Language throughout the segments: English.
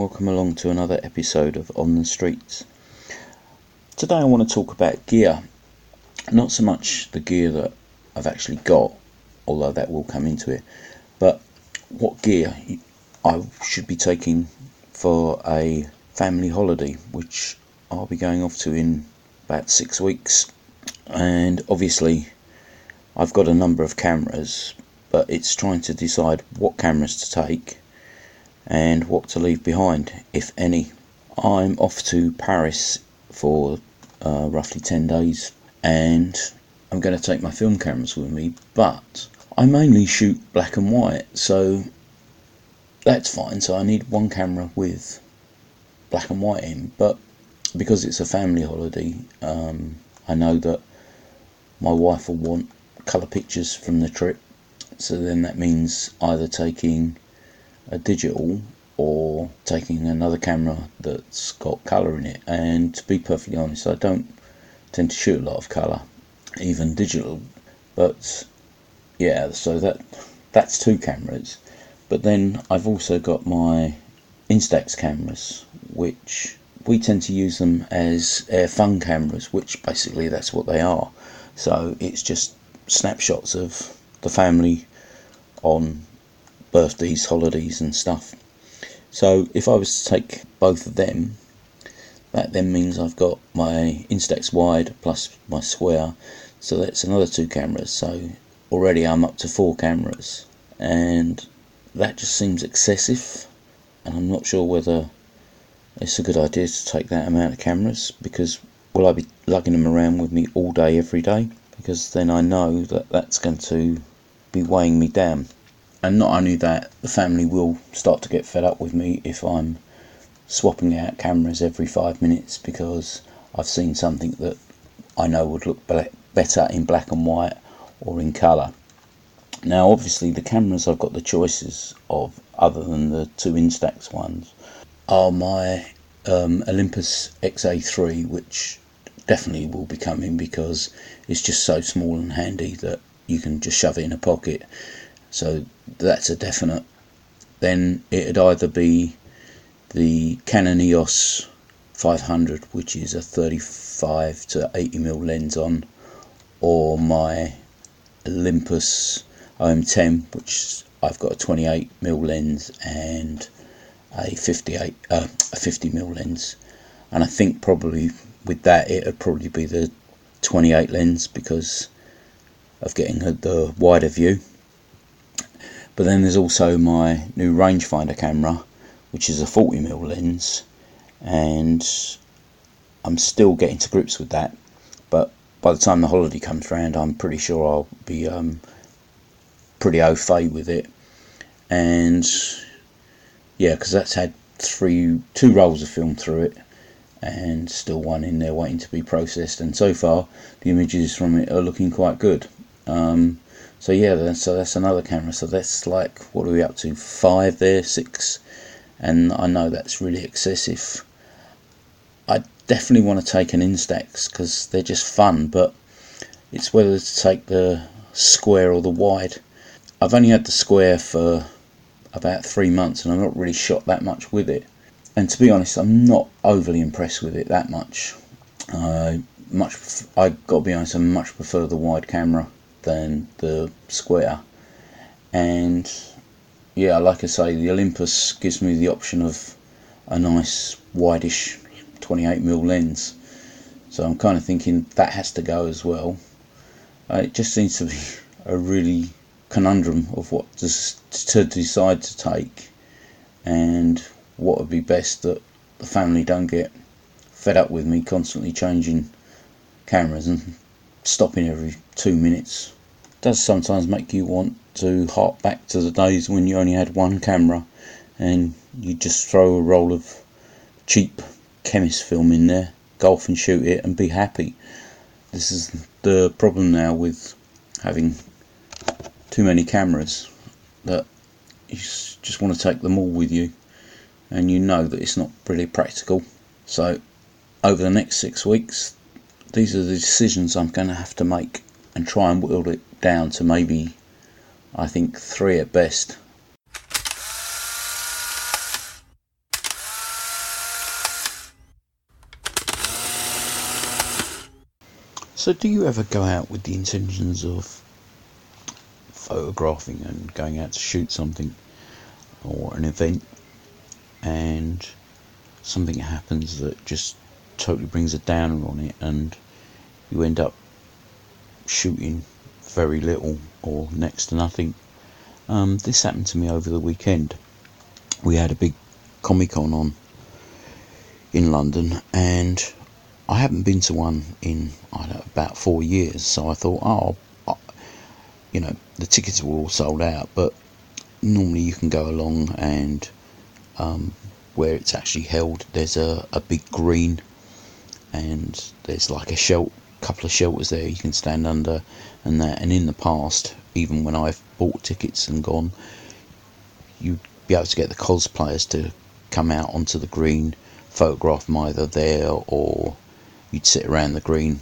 Welcome along to another episode of On the Streets. Today, I want to talk about gear. Not so much the gear that I've actually got, although that will come into it, but what gear I should be taking for a family holiday, which I'll be going off to in about six weeks. And obviously, I've got a number of cameras, but it's trying to decide what cameras to take and what to leave behind, if any. I'm off to Paris for uh, roughly 10 days and I'm going to take my film cameras with me, but I mainly shoot black and white, so that's fine. So I need one camera with black and white in, but because it's a family holiday, um, I know that my wife will want colour pictures from the trip, so then that means either taking a digital or taking another camera that's got colour in it. And to be perfectly honest, I don't tend to shoot a lot of colour, even digital. But yeah, so that that's two cameras. But then I've also got my Instax cameras, which we tend to use them as air fun cameras, which basically that's what they are. So it's just snapshots of the family on birthdays, holidays, and stuff. So if I was to take both of them, that then means I've got my Instax wide plus my square, so that's another two cameras. So already I'm up to four cameras, and that just seems excessive. And I'm not sure whether it's a good idea to take that amount of cameras because will I be lugging them around with me all day, every day? Because then I know that that's going to be weighing me down and not only that, the family will start to get fed up with me if I'm swapping out cameras every five minutes because I've seen something that I know would look better in black and white or in colour. Now, obviously, the cameras I've got the choices of, other than the two Instax ones, are my um, Olympus XA3, which definitely will be coming because it's just so small and handy that you can just shove it in a pocket so that's a definite. Then it'd either be the Canon EOS 500, which is a 35 to 80 mm lens on, or my Olympus OM10, which I've got a 28 mm lens and a 58 uh, a 50 mm lens, and I think probably with that it'd probably be the 28 lens because of getting the wider view. But then there's also my new rangefinder camera, which is a 40mm lens, and I'm still getting to grips with that. But by the time the holiday comes around, I'm pretty sure I'll be um, pretty au fait with it. And yeah, because that's had three, two rolls of film through it, and still one in there waiting to be processed. And so far, the images from it are looking quite good. Um, so yeah, so that's another camera. So that's like what are we up to? Five there, six, and I know that's really excessive. I definitely want to take an Instax because they're just fun, but it's whether to take the square or the wide. I've only had the square for about three months, and I've not really shot that much with it. And to be honest, I'm not overly impressed with it that much. Uh, much, I got to be honest, I much prefer the wide camera than the square. And yeah, like I say, the Olympus gives me the option of a nice wideish 28mm lens. So I'm kind of thinking that has to go as well. Uh, it just seems to be a really conundrum of what to, to decide to take and what would be best that the family don't get fed up with me constantly changing cameras and stopping every two minutes does sometimes make you want to hark back to the days when you only had one camera and you just throw a roll of cheap chemist film in there, golf and shoot it and be happy. This is the problem now with having too many cameras that you just want to take them all with you and you know that it's not really practical. So over the next six weeks, these are the decisions I'm going to have to make and try and whittle it down to maybe, I think, three at best. So, do you ever go out with the intentions of photographing and going out to shoot something or an event and something happens that just totally brings a downer on it and you end up shooting very little or next to nothing? Um, this happened to me over the weekend. We had a big Comic Con on in London and I haven't been to one in know, about four years, so I thought, oh, I, you know, the tickets were all sold out, but normally you can go along and um, where it's actually held, there's a, a big green and there's like a shelter, couple of shelters there you can stand under and that. And in the past, even when I've bought tickets and gone, you'd be able to get the cosplayers to come out onto the green, photograph them either there or you'd sit around the green,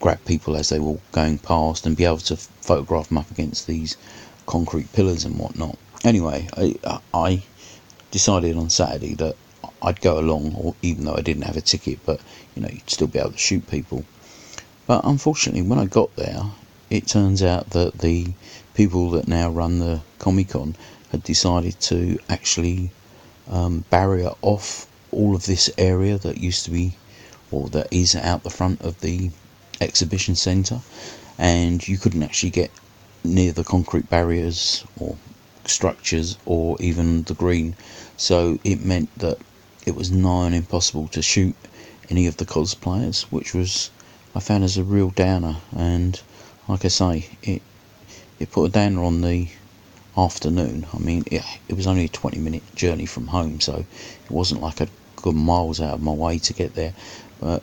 grab people as they were going past, and be able to photograph them up against these concrete pillars and whatnot. Anyway, I, I decided on Saturday that I'd go along, or even though I didn't have a ticket, but you know, you'd still be able to shoot people. But unfortunately, when I got there, it turns out that the people that now run the Comic Con had decided to actually um, barrier off all of this area that used to be or that is out the front of the exhibition centre, and you couldn't actually get near the concrete barriers or structures or even the green. So it meant that it was nigh on impossible to shoot any of the cosplayers, which was I found as a real downer. And like I say, it it put a downer on the afternoon. I mean, it, it was only a 20 minute journey from home, so it wasn't like I'd gone miles out of my way to get there. But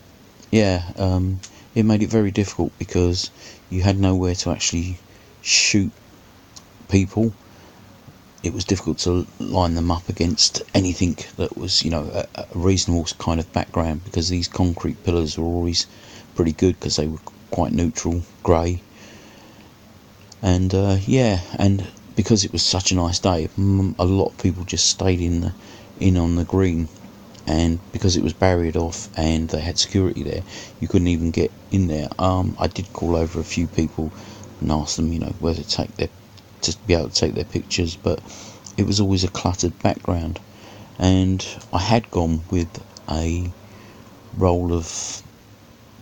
yeah, um, it made it very difficult because you had nowhere to actually shoot people. It was difficult to line them up against anything that was, you know, a, a reasonable kind of background because these concrete pillars were always pretty good because they were quite neutral, grey. And uh, yeah, and because it was such a nice day, a lot of people just stayed in the in on the green and because it was barriered off and they had security there, you couldn't even get in there. Um, I did call over a few people and ask them, you know, where to take their to be able to take their pictures, but it was always a cluttered background. And I had gone with a roll of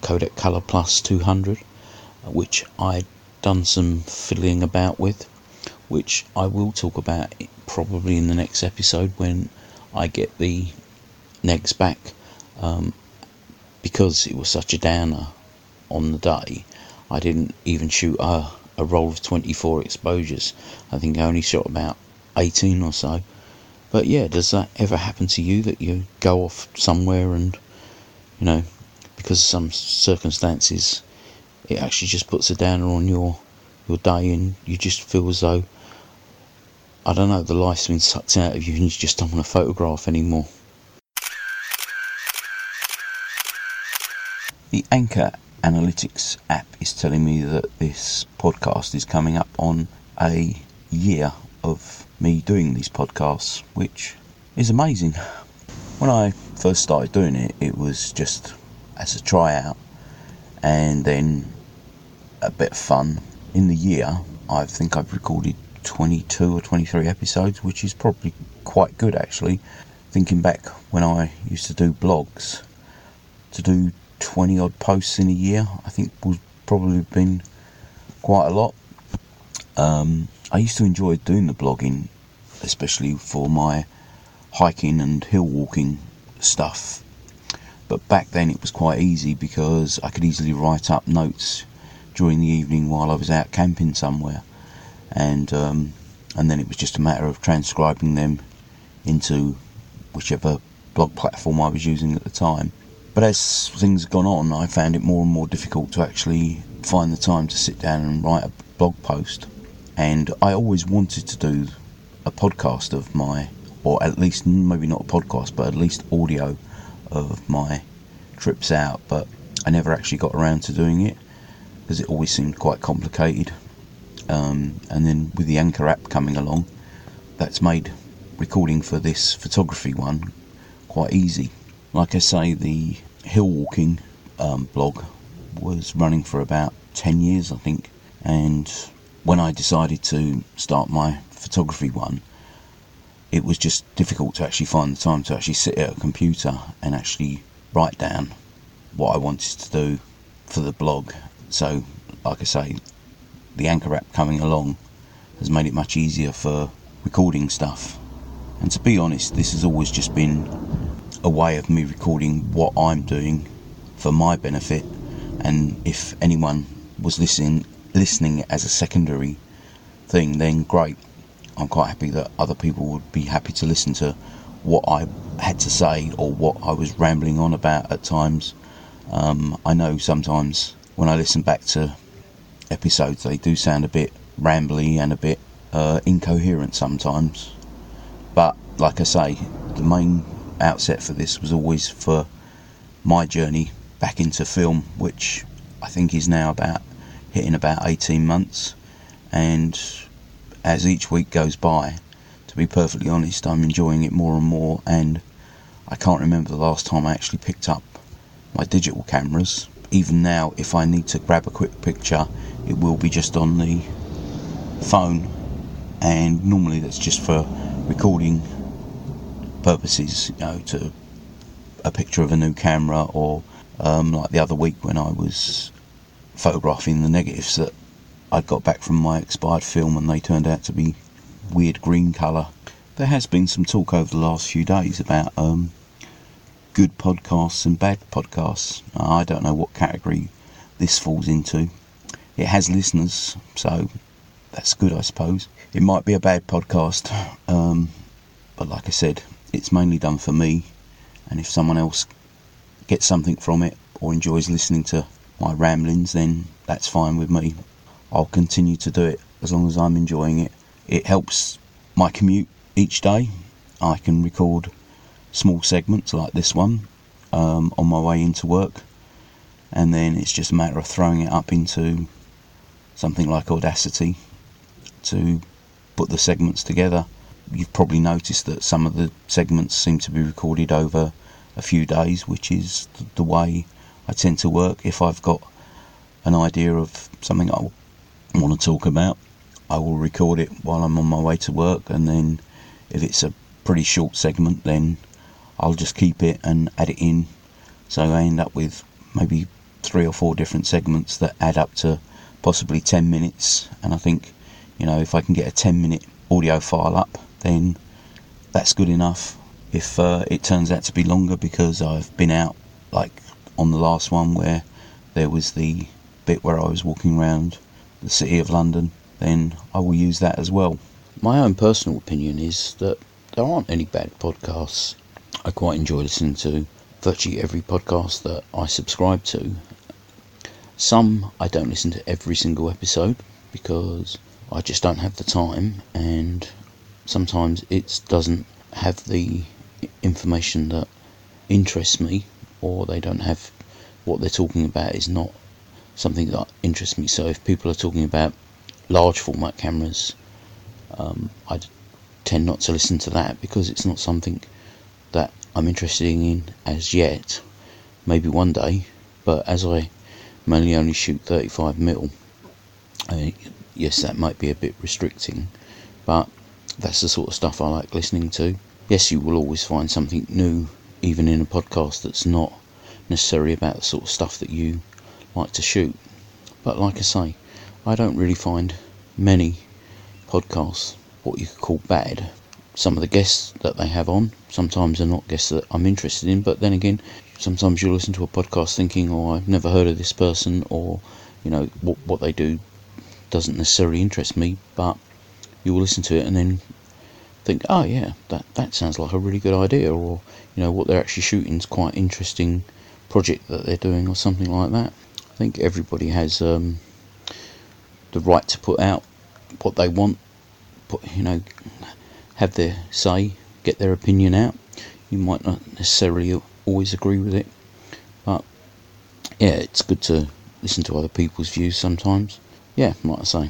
Kodak Color Plus 200, which I'd done some fiddling about with, which I will talk about probably in the next episode when I get the negs back um, because it was such a downer on the day. I didn't even shoot a, a roll of 24 exposures. I think I only shot about 18 or so. But yeah, does that ever happen to you that you go off somewhere and, you know, because of some circumstances, it actually just puts a downer on your your day and you just feel as though, I don't know, the life's been sucked out of you and you just don't want to photograph anymore. The Anchor Analytics app is telling me that this podcast is coming up on a year of me doing these podcasts, which is amazing. When I first started doing it, it was just as a tryout and then a bit of fun. In the year, I think I've recorded 22 or 23 episodes, which is probably quite good actually. Thinking back when I used to do blogs, to do 20 odd posts in a year, I think was probably been quite a lot. Um, I used to enjoy doing the blogging, especially for my hiking and hill walking stuff. But back then it was quite easy because I could easily write up notes during the evening while I was out camping somewhere, and um, and then it was just a matter of transcribing them into whichever blog platform I was using at the time. But as things have gone on, I found it more and more difficult to actually find the time to sit down and write a blog post. And I always wanted to do a podcast of my, or at least maybe not a podcast, but at least audio of my trips out. But I never actually got around to doing it because it always seemed quite complicated. Um, and then with the Anchor app coming along, that's made recording for this photography one quite easy. Like I say, the hill walking um, blog was running for about 10 years, I think. And when I decided to start my photography one, it was just difficult to actually find the time to actually sit at a computer and actually write down what I wanted to do for the blog. So, like I say, the Anchor app coming along has made it much easier for recording stuff. And to be honest, this has always just been a way of me recording what I'm doing for my benefit. And if anyone was listening, listening as a secondary thing, then great. I'm quite happy that other people would be happy to listen to what I had to say or what I was rambling on about at times. Um, I know sometimes when I listen back to episodes, they do sound a bit rambly and a bit uh, incoherent sometimes. But like I say, the main outset for this was always for my journey back into film, which I think is now about hitting about 18 months. And as each week goes by, to be perfectly honest, I'm enjoying it more and more. And I can't remember the last time I actually picked up my digital cameras. Even now, if I need to grab a quick picture, it will be just on the phone, and normally that's just for recording purposes, you know, to a picture of a new camera, or um, like the other week when I was photographing the negatives that I'd got back from my expired film and they turned out to be weird green colour. There has been some talk over the last few days about um, good podcasts and bad podcasts. I don't know what category this falls into. It has listeners, so that's good, I suppose. It might be a bad podcast, um, but like I said, it's mainly done for me. And if someone else gets something from it or enjoys listening to my ramblings, then that's fine with me. I'll continue to do it as long as I'm enjoying it. It helps my commute each day. I can record small segments like this one um, on my way into work, and then it's just a matter of throwing it up into something like Audacity to put the segments together. You've probably noticed that some of the segments seem to be recorded over a few days, which is the way I tend to work. If I've got an idea of something I want to talk about, I will record it while I'm on my way to work, and then if it's a pretty short segment, then I'll just keep it and add it in. So I end up with maybe three or four different segments that add up to possibly 10 minutes. And I think, you know, if I can get a 10 minute audio file up, then that's good enough. If uh, it turns out to be longer because I've been out, like on the last one where there was the bit where I was walking around the city of London, then I will use that as well. My own personal opinion is that there aren't any bad podcasts. I quite enjoy listening to virtually every podcast that I subscribe to. Some I don't listen to every single episode because I just don't have the time, and sometimes it doesn't have the information that interests me, or they don't have what they're talking about is not something that interests me. So if people are talking about large format cameras, um, I tend not to listen to that because it's not something that I'm interested in as yet. Maybe one day, but as I mainly only shoot 35 mil, yes, that might be a bit restricting, but that's the sort of stuff I like listening to. Yes, you will always find something new, even in a podcast that's not necessarily about the sort of stuff that you like to shoot. But like I say, I don't really find many podcasts what you could call bad. Some of the guests that they have on sometimes are not guests that I'm interested in, but then again, sometimes you listen to a podcast thinking, "Oh, I've never heard of this person," or you know, what what they do doesn't necessarily interest me, but you will listen to it and then think, "Oh yeah, that that sounds like a really good idea," or you know, what they're actually shooting is quite interesting project that they're doing, or something like that. I think everybody has um, the right to put out what they want, put you know, have their say, get their opinion out. You might not necessarily always agree with it, but yeah, it's good to listen to other people's views sometimes. Yeah, like I say,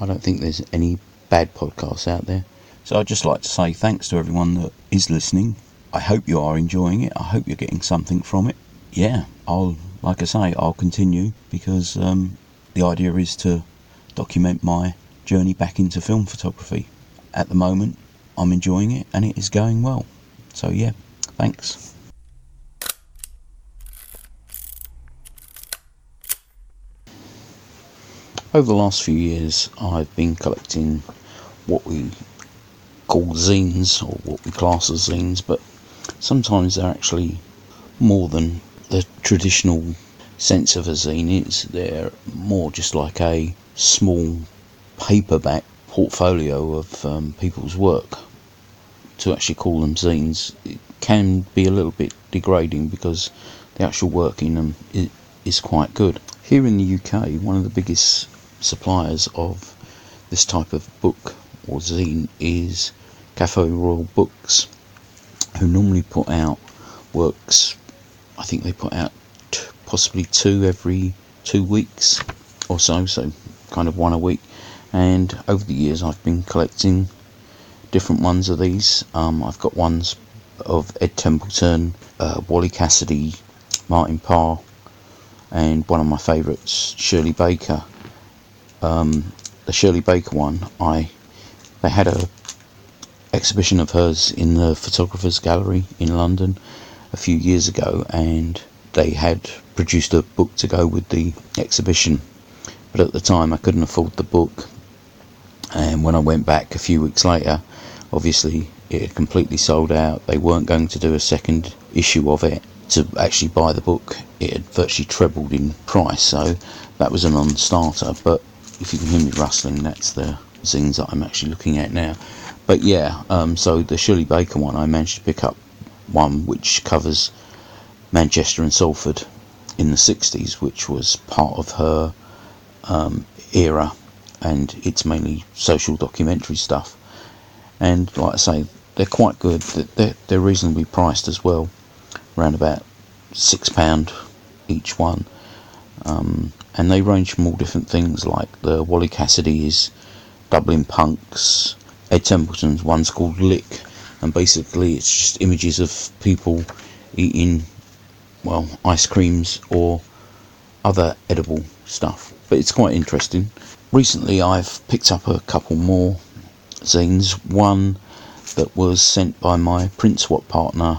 I don't think there's any bad podcasts out there. So I'd just like to say thanks to everyone that is listening. I hope you are enjoying it. I hope you're getting something from it. Yeah, I'll like I say, I'll continue because um, the idea is to document my journey back into film photography. At the moment, I'm enjoying it and it is going well. So, yeah, thanks. Over the last few years, I've been collecting what we call zines or what we class as zines, but sometimes they're actually more than the traditional sense of a zine is. They're more just like a small paperback portfolio of um, people's work. To actually call them zines it can be a little bit degrading because the actual work in them is, is quite good. Here in the UK, one of the biggest suppliers of this type of book or zine is Cafe Royal Books, who normally put out works. I think they put out t- possibly two every two weeks or so, so kind of one a week. And over the years, I've been collecting different ones of these. Um, I've got ones of Ed Templeton, uh, Wally Cassidy, Martin Parr, and one of my favourites, Shirley Baker. Um, the Shirley Baker one, I they had a exhibition of hers in the Photographers Gallery in London a few years ago, and they had produced a book to go with the exhibition. But at the time, I couldn't afford the book, and when I went back a few weeks later, obviously it had completely sold out. They weren't going to do a second issue of it. To actually buy the book, it had virtually trebled in price, so that was a non starter. But if you can hear me rustling, that's the zines that I'm actually looking at now. But yeah, um, so the Shirley Baker one, I managed to pick up one which covers Manchester and Salford in the 60s, which was part of her um, era, and it's mainly social documentary stuff. And like I say, they're quite good. They're, they're reasonably priced as well, around about six pound each one. Um, and they range from all different things, like the Wally Cassidy's Dublin Punks, Ed Templeton's one's called Lick, and basically it's just images of people eating, well, ice creams or other edible stuff. But it's quite interesting. Recently, I've picked up a couple more zines. One that was sent by my print swap partner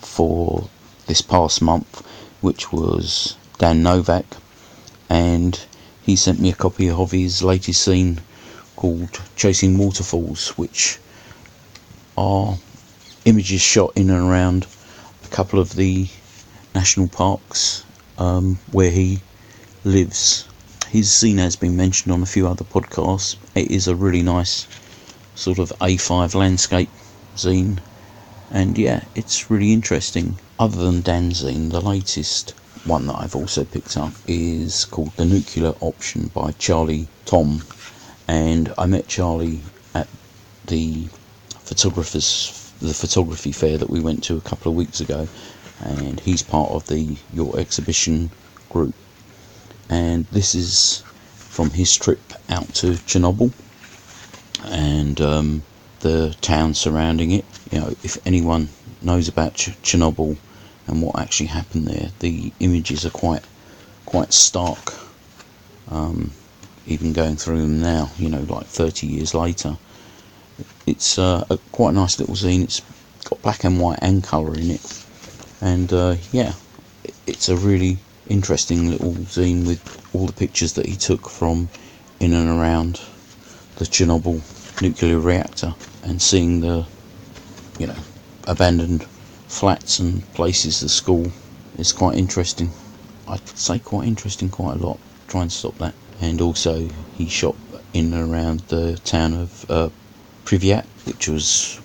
for this past month, which was Dan Novak, and he sent me a copy of his latest zine called Chasing Waterfalls, which are images shot in and around a couple of the national parks um, where he lives. His zine has been mentioned on a few other podcasts. It is a really nice sort of A5 landscape zine, and yeah, it's really interesting. Other than Dan's zine, the latest one that I've also picked up is called The Nuclear Option by Charlie Tom, and I met Charlie at the photographers the photography fair that we went to a couple of weeks ago, and he's part of the your exhibition group. And this is from his trip out to Chernobyl and um, the town surrounding it. You know, if anyone knows about Ch- Chernobyl and what actually happened there, the images are quite quite stark. Um, even going through them now, you know, like 30 years later. It's uh, a quite a nice little zine. It's got black and white and colour in it, and uh, yeah, it's a really interesting little zine with all the pictures that he took from in and around the Chernobyl nuclear reactor and seeing the, you know, abandoned flats and places, the school is quite interesting. I'd say quite interesting quite a lot. Try and stop that and also he shot in and around the town of uh, which was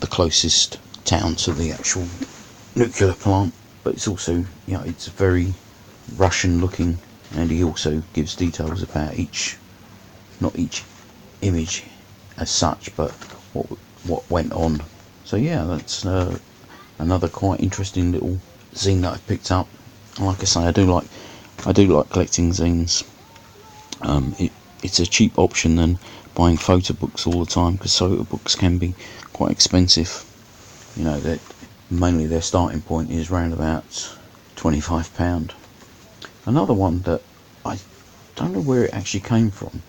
the closest town to the actual nuclear plant. But it's also, you know, it's very Russian looking, and he also gives details about each, not each image as such, but what what went on. So yeah, that's uh, another quite interesting little zine that I picked up. Like I say, I do like I do like collecting zines. Um, it, it's a cheap option than buying photo books all the time because photo books can be quite expensive. You know that mainly their starting point is around about £25. Another one that I don't know where it actually came from,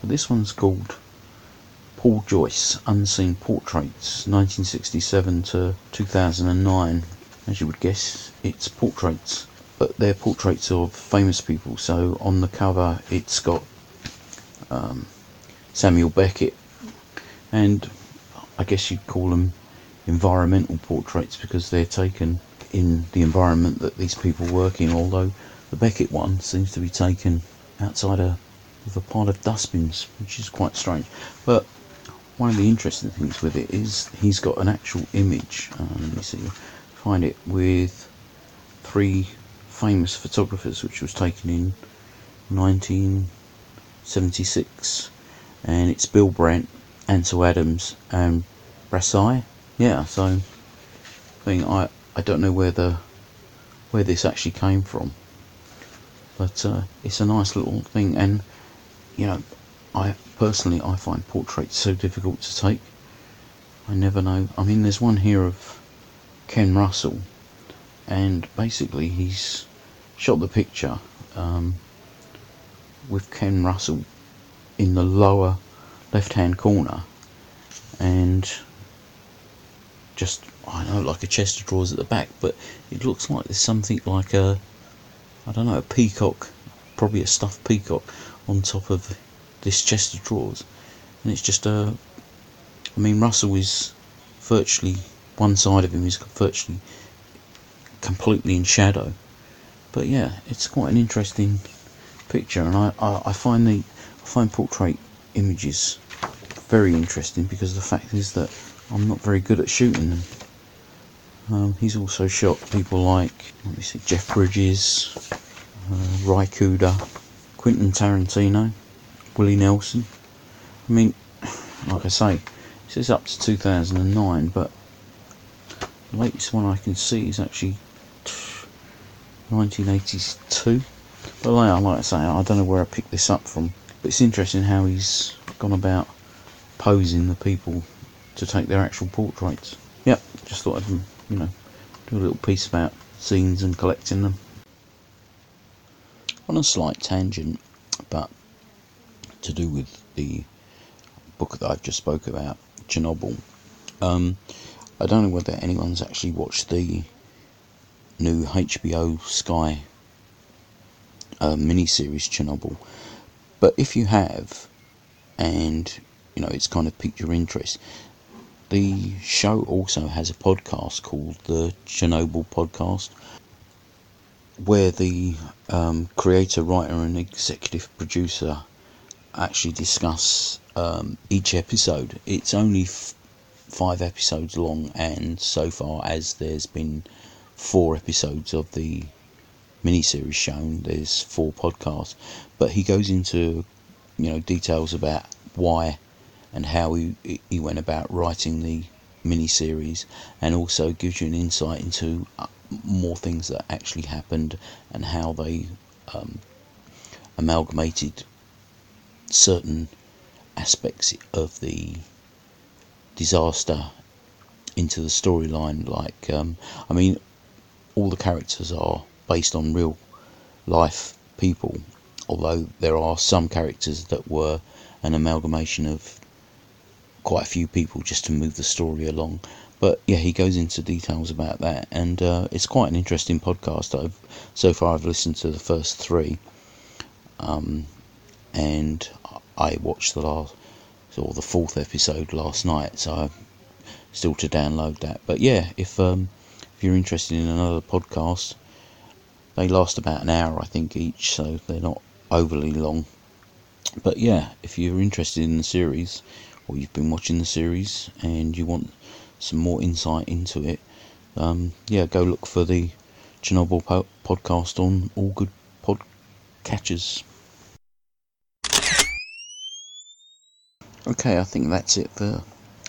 but this one's called Paul Joyce Unseen Portraits 1967 to 2009. As you would guess, it's portraits, they're portraits of famous people. So on the cover, it's got um, Samuel Beckett, and I guess you'd call them environmental portraits because they're taken in the environment that these people work in, although the Beckett one seems to be taken outside a, of a pile of dustbins, which is quite strange. But one of the interesting things with it is he's got an actual image. Uh, let me see, find it with three famous photographers, which was taken in 1976, and it's Bill Brandt, Ansel Adams, and Brassai. Yeah, so thing I I don't know where the where this actually came from, but uh, it's a nice little thing, and you know, I personally I find portraits so difficult to take. I never know. I mean, there's one here of Ken Russell, and basically he's shot the picture um, with Ken Russell in the lower left-hand corner, and just I know like a chest of drawers at the back, but it looks like there's something like a I don't know a peacock, probably a stuffed peacock on top of this chest of drawers, and it's just a. I mean Russell is virtually one side of him is virtually completely in shadow, but yeah, it's quite an interesting picture, and I, I, I find the I find portrait images very interesting because the fact is that I'm not very good at shooting them. Um, he's also shot people like, let me see, Jeff Bridges, uh, Ry Cooder, Quentin Tarantino, Willie Nelson. I mean, like I say, this is up to 2009, but the latest one I can see is actually 1982. But like, like I say, I don't know where I picked this up from, but it's interesting how he's gone about posing the people to take their actual portraits. Yep, just thought I'd, you know, do a little piece about zines and collecting them. On a slight tangent, but to do with the book that I've just spoke about, Chernobyl. Um, I don't know whether anyone's actually watched the new HBO Sky uh, miniseries Chernobyl, but if you have, and you know it's kind of piqued your interest, the show also has a podcast called the Chernobyl Podcast, where the um, creator, writer, and executive producer actually discuss um, each episode. It's only f- five episodes long, and so far as there's been four episodes of the miniseries shown, there's four podcasts. But he goes into you know details about why and how he, he went about writing the mini-series and also gives you an insight into uh, more things that actually happened and how they um, amalgamated certain aspects of the disaster into the storyline like um, I mean all the characters are based on real life people although there are some characters that were an amalgamation of quite a few people just to move the story along. But yeah, he goes into details about that, and uh, it's quite an interesting podcast. I've so far I've listened to the first three, um, and I watched the last or the fourth episode last night, so I'm still to download that. But yeah, if um, if you're interested in another podcast, they last about an hour, I think, each, so they're not overly long. But yeah, if you're interested in the series, or you've been watching the series and you want some more insight into it, um, yeah, go look for the Chernobyl po- podcast on all good pod catchers. Okay, I think that's it for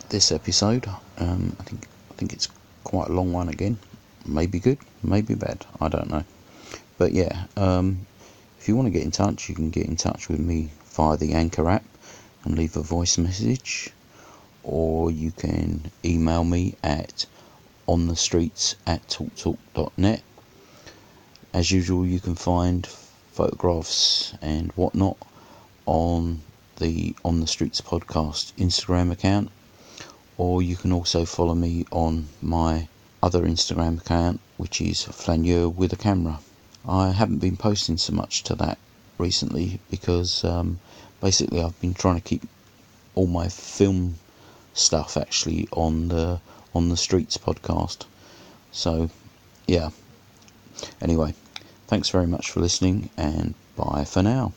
this episode. Um, I think I think it's quite a long one again. Maybe good, maybe bad. I don't know. But yeah, um, if you want to get in touch, you can get in touch with me via the Anchor app and leave a voice message, or you can email me at on the streets at talktalk.net. as usual, you can find photographs and whatnot on the On the Streets podcast Instagram account, or you can also follow me on my other Instagram account, which is Flaneur with a camera. I haven't been posting so much to that recently because um, basically I've been trying to keep all my film stuff actually on the on the streets podcast. So yeah. Anyway, thanks very much for listening and bye for now.